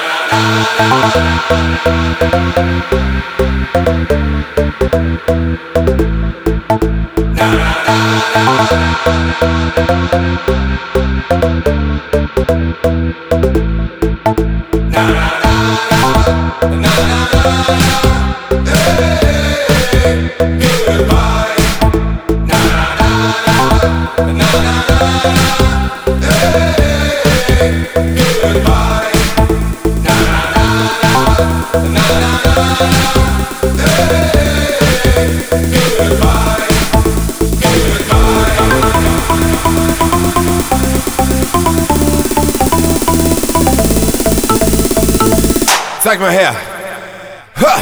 da da da da Zeig mal her. Ha.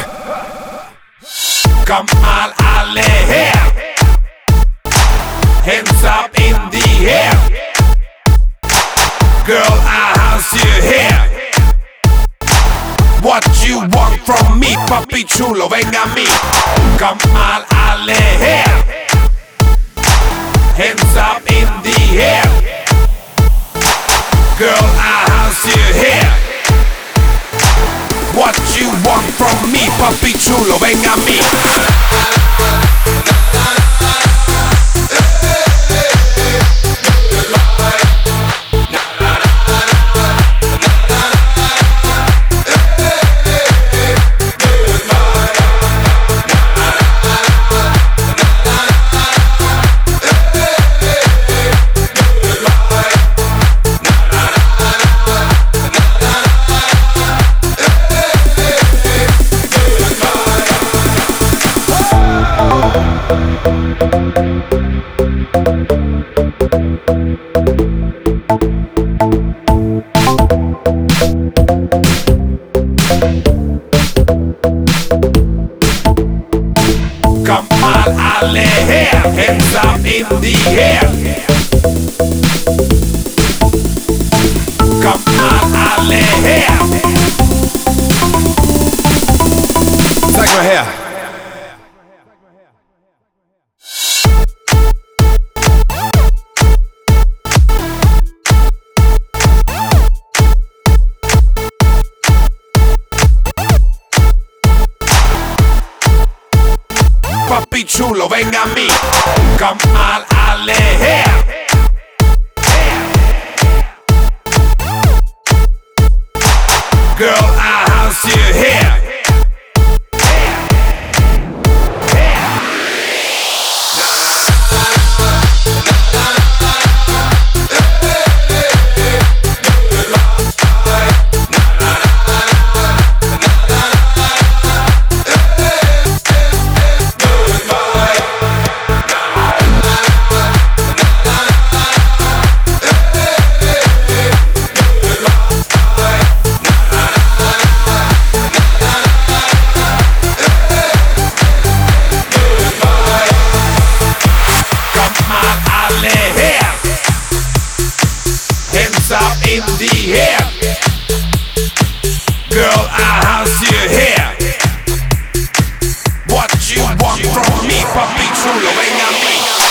Kommt mal alle her. Hands up in the air. Girl, I ask you here. What you want from me, papi chulo, ven a mí. Kommt mal alle her. Hands up in the air. Girl, I ask you here. Papi chulo, ven a mí. Kom mal alle her, hands up in the air. Mal alle. Chulo, ven a mí. Kom mal alle her. Girl, in the air. Girl, I have you here. What you want from me, papi chulo, venga a mí.